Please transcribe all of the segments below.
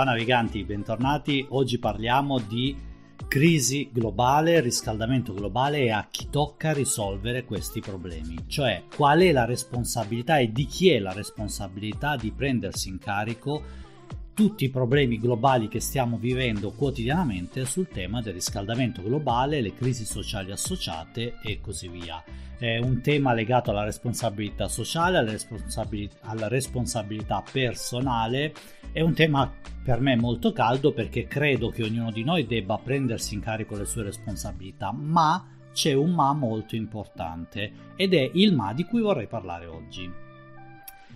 Ciao naviganti, bentornati. Oggi parliamo di crisi globale, riscaldamento globale e a chi tocca risolvere questi problemi, cioè qual è la responsabilità e di chi è la responsabilità di prendersi in carico tutti i problemi globali che stiamo vivendo quotidianamente sul tema del riscaldamento globale, le crisi sociali associate e così via. È un tema legato alla responsabilità sociale, alla, responsabilità, alla responsabilità personale, è un tema per me molto caldo perché credo che ognuno di noi debba prendersi in carico le sue responsabilità, ma c'è un ma molto importante ed è il ma di cui vorrei parlare oggi.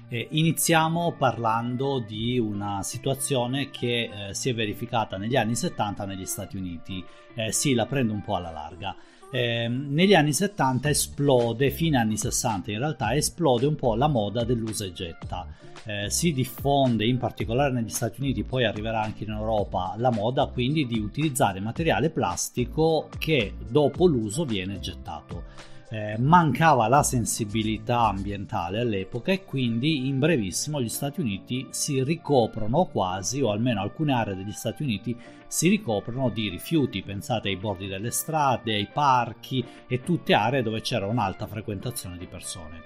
Eh, iniziamo parlando di una situazione che eh, si è verificata negli anni 70 negli Stati Uniti. Eh, sì, la prendo un po' alla larga. Ehm, negli anni 70 esplode, fine anni 60 in realtà, esplode un po' la moda dell'usa e getta. Eh, si diffonde in particolare negli Stati Uniti, poi arriverà anche in Europa la moda quindi di utilizzare materiale plastico che dopo l'uso viene gettato eh, mancava la sensibilità ambientale all'epoca e quindi in brevissimo gli Stati Uniti si ricoprono quasi, o almeno alcune aree degli Stati Uniti si ricoprono di rifiuti, pensate ai bordi delle strade, ai parchi e tutte aree dove c'era un'alta frequentazione di persone.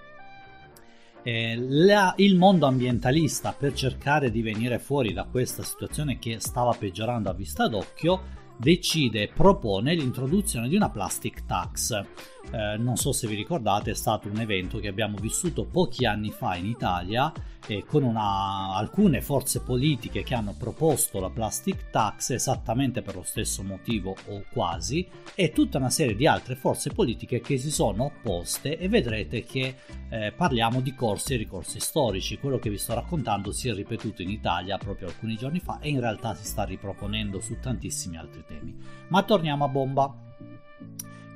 Eh, la, il mondo ambientalista per cercare di venire fuori da questa situazione che stava peggiorando a vista d'occhio decide e propone l'introduzione di una plastic tax eh, non so se vi ricordate, è stato un evento che abbiamo vissuto pochi anni fa in Italia eh, con una, alcune forze politiche che hanno proposto la plastic tax esattamente per lo stesso motivo o quasi e tutta una serie di altre forze politiche che si sono opposte e vedrete che eh, parliamo di corsi e ricorsi storici. Quello che vi sto raccontando si è ripetuto in Italia proprio alcuni giorni fa e in realtà si sta riproponendo su tantissimi altri temi. Ma torniamo a bomba.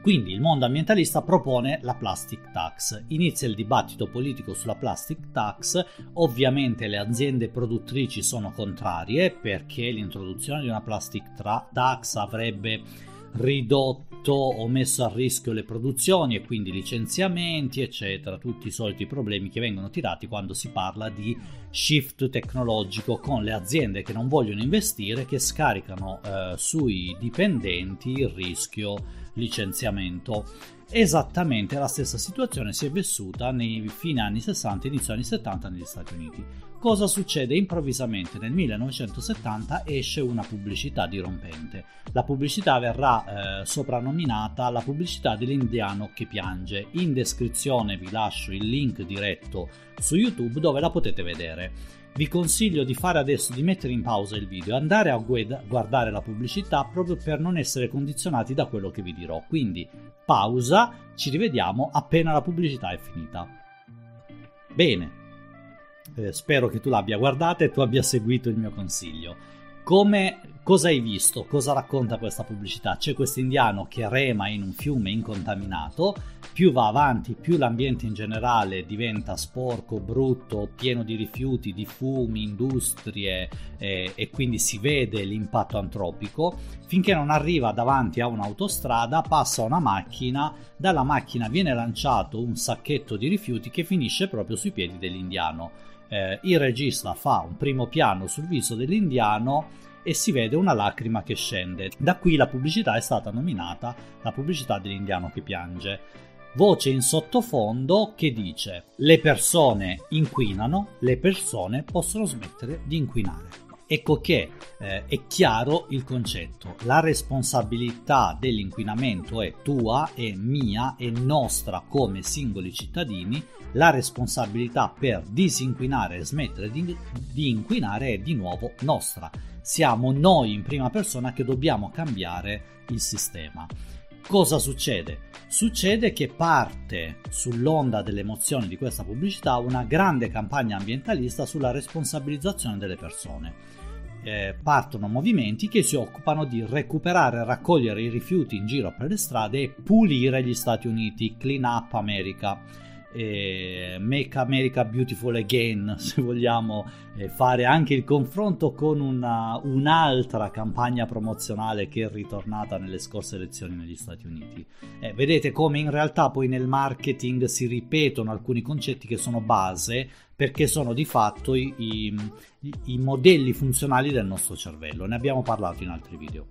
Quindi il mondo ambientalista propone la plastic tax. Inizia il dibattito politico sulla plastic tax, ovviamente le aziende produttrici sono contrarie perché l'introduzione di una plastic tra- tax avrebbe ridotto o messo a rischio le produzioni e quindi licenziamenti, eccetera, tutti i soliti problemi che vengono tirati quando si parla di shift tecnologico con le aziende che non vogliono investire, che scaricano eh, sui dipendenti il rischio licenziamento. Esattamente la stessa situazione si è vissuta nei fine anni 60 e inizio anni 70 negli Stati Uniti. Cosa succede? Improvvisamente nel 1970 esce una pubblicità dirompente. La pubblicità verrà eh, soprannominata la pubblicità dell'indiano che piange. In descrizione vi lascio il link diretto su YouTube dove la potete vedere vi consiglio di fare adesso di mettere in pausa il video e andare a guardare la pubblicità proprio per non essere condizionati da quello che vi dirò. Quindi pausa, ci rivediamo appena la pubblicità è finita. Bene, eh, spero che tu l'abbia guardata e tu abbia seguito il mio consiglio. Come cosa hai visto? Cosa racconta questa pubblicità? C'è questo indiano che rema in un fiume incontaminato, più va avanti, più l'ambiente in generale diventa sporco, brutto, pieno di rifiuti, di fumi, industrie eh, e quindi si vede l'impatto antropico, finché non arriva davanti a un'autostrada, passa una macchina, dalla macchina viene lanciato un sacchetto di rifiuti che finisce proprio sui piedi dell'indiano eh, il regista fa un primo piano sul viso dell'indiano e si vede una lacrima che scende. Da qui la pubblicità è stata nominata la pubblicità dell'indiano che piange. Voce in sottofondo che dice le persone inquinano, le persone possono smettere di inquinare. Ecco che eh, è chiaro il concetto, la responsabilità dell'inquinamento è tua, è mia, è nostra come singoli cittadini, la responsabilità per disinquinare e smettere di, di inquinare è di nuovo nostra. Siamo noi in prima persona che dobbiamo cambiare il sistema. Cosa succede? Succede che parte sull'onda delle emozioni di questa pubblicità una grande campagna ambientalista sulla responsabilizzazione delle persone. Eh, partono movimenti che si occupano di recuperare e raccogliere i rifiuti in giro per le strade e pulire gli Stati Uniti, Clean Up America eh, Make America Beautiful Again, se vogliamo eh, fare anche il confronto con una, un'altra campagna promozionale che è ritornata nelle scorse elezioni negli Stati Uniti. Eh, vedete come in realtà poi nel marketing si ripetono alcuni concetti che sono base perché sono di fatto i, i, i modelli funzionali del nostro cervello, ne abbiamo parlato in altri video.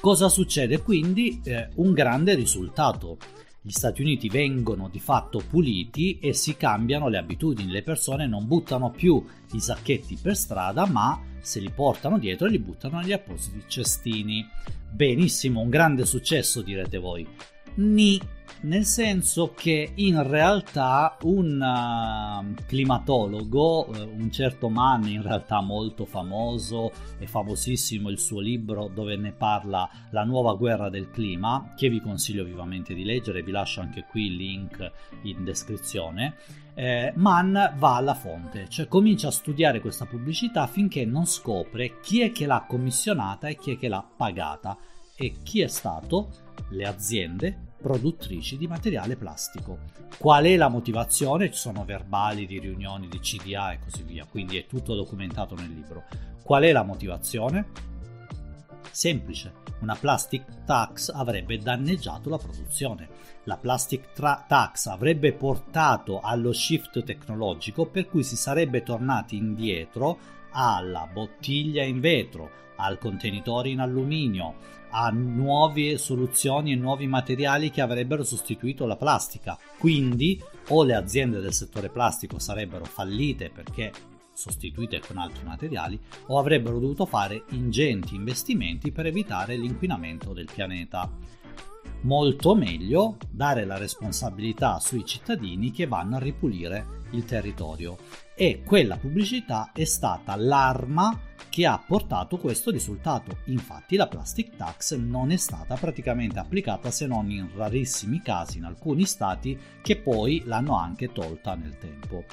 Cosa succede quindi? Eh, un grande risultato gli Stati Uniti vengono di fatto puliti e si cambiano le abitudini, le persone non buttano più i sacchetti per strada ma se li portano dietro e li buttano negli appositi cestini. Benissimo, un grande successo direte voi. Ni nel senso che in realtà un uh, climatologo, uh, un certo Mann, in realtà molto famoso e famosissimo il suo libro dove ne parla La nuova guerra del clima, che vi consiglio vivamente di leggere, vi lascio anche qui il link in descrizione. Eh, Mann va alla fonte, cioè comincia a studiare questa pubblicità finché non scopre chi è che l'ha commissionata e chi è che l'ha pagata e chi è stato le aziende produttrici di materiale plastico. Qual è la motivazione? Ci sono verbali di riunioni di CDA e così via, quindi è tutto documentato nel libro. Qual è la motivazione? Semplice, una plastic tax avrebbe danneggiato la produzione. La plastic tra- tax avrebbe portato allo shift tecnologico per cui si sarebbe tornati indietro alla bottiglia in vetro, al contenitore in alluminio, a nuove soluzioni e nuovi materiali che avrebbero sostituito la plastica. Quindi o le aziende del settore plastico sarebbero fallite perché sostituite con altri materiali o avrebbero dovuto fare ingenti investimenti per evitare l'inquinamento del pianeta. Molto meglio dare la responsabilità sui cittadini che vanno a ripulire il territorio e quella pubblicità è stata l'arma che ha portato questo risultato. Infatti la plastic tax non è stata praticamente applicata se non in rarissimi casi in alcuni stati che poi l'hanno anche tolta nel tempo.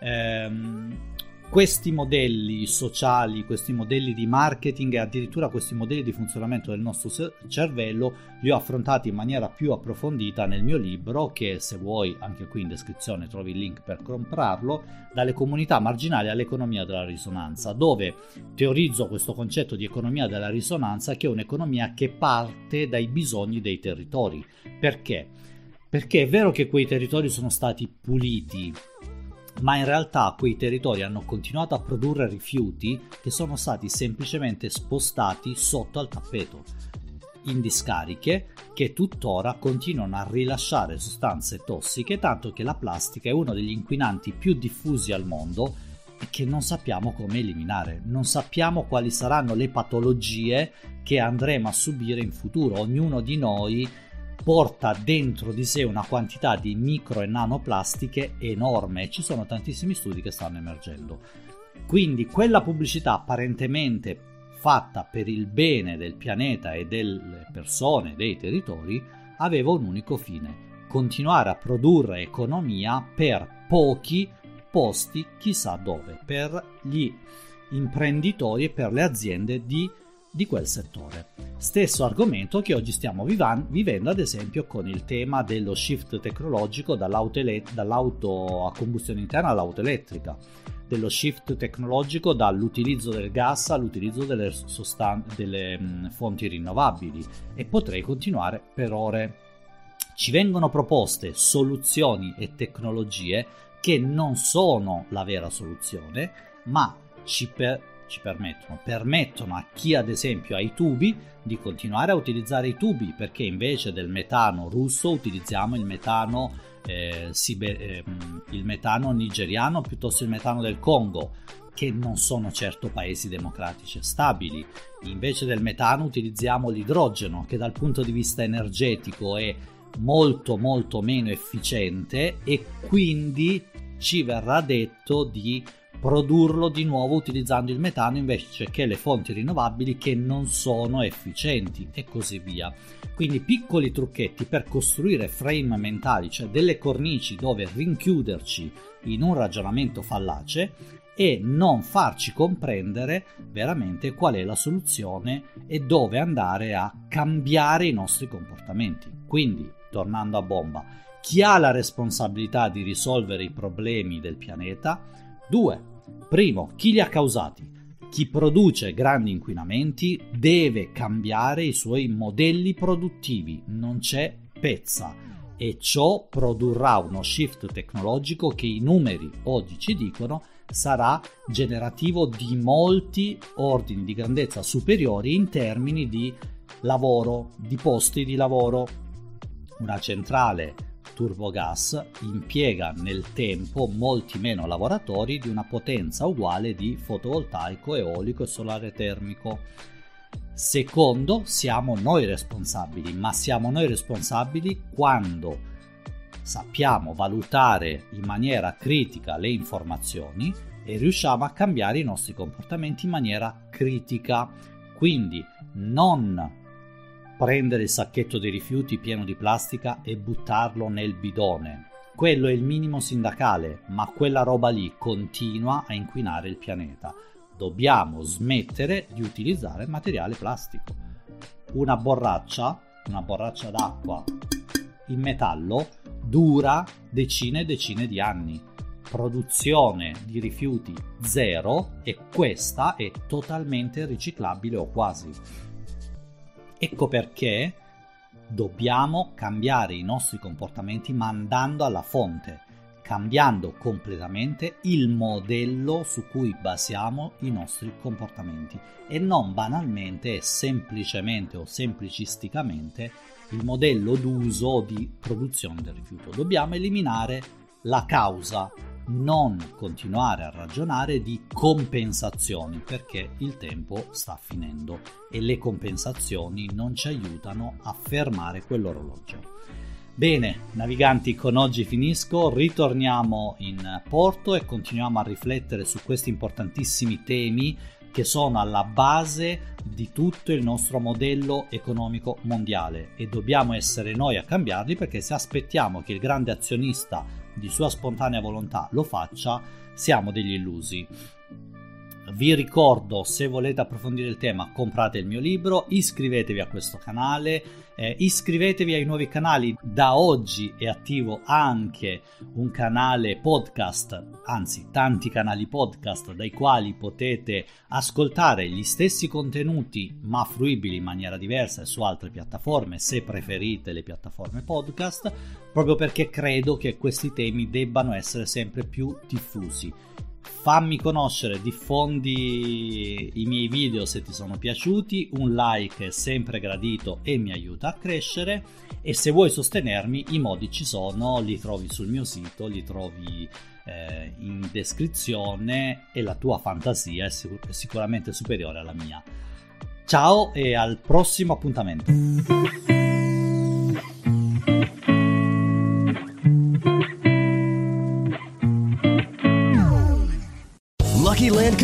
Ehm, questi modelli sociali, questi modelli di marketing e addirittura questi modelli di funzionamento del nostro cervello li ho affrontati in maniera più approfondita nel mio libro che se vuoi anche qui in descrizione trovi il link per comprarlo dalle comunità marginali all'economia della risonanza dove teorizzo questo concetto di economia della risonanza che è un'economia che parte dai bisogni dei territori perché? Perché è vero che quei territori sono stati puliti ma in realtà quei territori hanno continuato a produrre rifiuti che sono stati semplicemente spostati sotto al tappeto in discariche che tuttora continuano a rilasciare sostanze tossiche tanto che la plastica è uno degli inquinanti più diffusi al mondo e che non sappiamo come eliminare, non sappiamo quali saranno le patologie che andremo a subire in futuro. Ognuno di noi porta dentro di sé una quantità di micro e nanoplastiche enorme e ci sono tantissimi studi che stanno emergendo. Quindi quella pubblicità apparentemente fatta per il bene del pianeta e delle persone, dei territori, aveva un unico fine, continuare a produrre economia per pochi posti chissà dove, per gli imprenditori e per le aziende di di quel settore. Stesso argomento che oggi stiamo vivan- vivendo ad esempio con il tema dello shift tecnologico dall'auto, ele- dall'auto a combustione interna all'auto elettrica, dello shift tecnologico dall'utilizzo del gas all'utilizzo delle, sostan- delle mh, fonti rinnovabili e potrei continuare per ore. Ci vengono proposte soluzioni e tecnologie che non sono la vera soluzione, ma ci per- ci permettono, permettono a chi ad esempio ha i tubi di continuare a utilizzare i tubi perché invece del metano russo utilizziamo il metano, eh, siber- eh, il metano nigeriano piuttosto il metano del Congo che non sono certo paesi democratici e stabili. Invece del metano utilizziamo l'idrogeno che dal punto di vista energetico è molto molto meno efficiente e quindi ci verrà detto di produrlo di nuovo utilizzando il metano invece che le fonti rinnovabili che non sono efficienti e così via. Quindi piccoli trucchetti per costruire frame mentali, cioè delle cornici dove rinchiuderci in un ragionamento fallace e non farci comprendere veramente qual è la soluzione e dove andare a cambiare i nostri comportamenti. Quindi, tornando a bomba, chi ha la responsabilità di risolvere i problemi del pianeta? 2. Primo, chi li ha causati? Chi produce grandi inquinamenti deve cambiare i suoi modelli produttivi, non c'è pezza e ciò produrrà uno shift tecnologico che i numeri oggi ci dicono sarà generativo di molti ordini di grandezza superiori in termini di lavoro, di posti di lavoro. Una centrale turbogas impiega nel tempo molti meno lavoratori di una potenza uguale di fotovoltaico, eolico e solare termico. Secondo, siamo noi responsabili, ma siamo noi responsabili quando sappiamo valutare in maniera critica le informazioni e riusciamo a cambiare i nostri comportamenti in maniera critica. Quindi non prendere il sacchetto dei rifiuti pieno di plastica e buttarlo nel bidone. Quello è il minimo sindacale, ma quella roba lì continua a inquinare il pianeta. Dobbiamo smettere di utilizzare materiale plastico. Una borraccia, una borraccia d'acqua in metallo dura decine e decine di anni. Produzione di rifiuti zero e questa è totalmente riciclabile o quasi. Ecco perché dobbiamo cambiare i nostri comportamenti mandando alla fonte, cambiando completamente il modello su cui basiamo i nostri comportamenti e non banalmente semplicemente o semplicisticamente il modello d'uso o di produzione del rifiuto. Dobbiamo eliminare la causa, non continuare a ragionare di compensazioni perché il tempo sta finendo e le compensazioni non ci aiutano a fermare quell'orologio. Bene, naviganti, con oggi finisco, ritorniamo in porto e continuiamo a riflettere su questi importantissimi temi che sono alla base di tutto il nostro modello economico mondiale e dobbiamo essere noi a cambiarli perché se aspettiamo che il grande azionista di sua spontanea volontà lo faccia, siamo degli illusi. Vi ricordo, se volete approfondire il tema, comprate il mio libro, iscrivetevi a questo canale, eh, iscrivetevi ai nuovi canali. Da oggi è attivo anche un canale podcast, anzi tanti canali podcast dai quali potete ascoltare gli stessi contenuti ma fruibili in maniera diversa su altre piattaforme, se preferite le piattaforme podcast, proprio perché credo che questi temi debbano essere sempre più diffusi fammi conoscere, diffondi i miei video se ti sono piaciuti, un like è sempre gradito e mi aiuta a crescere e se vuoi sostenermi i modi ci sono, li trovi sul mio sito, li trovi eh, in descrizione e la tua fantasia è, sicur- è sicuramente superiore alla mia. Ciao e al prossimo appuntamento.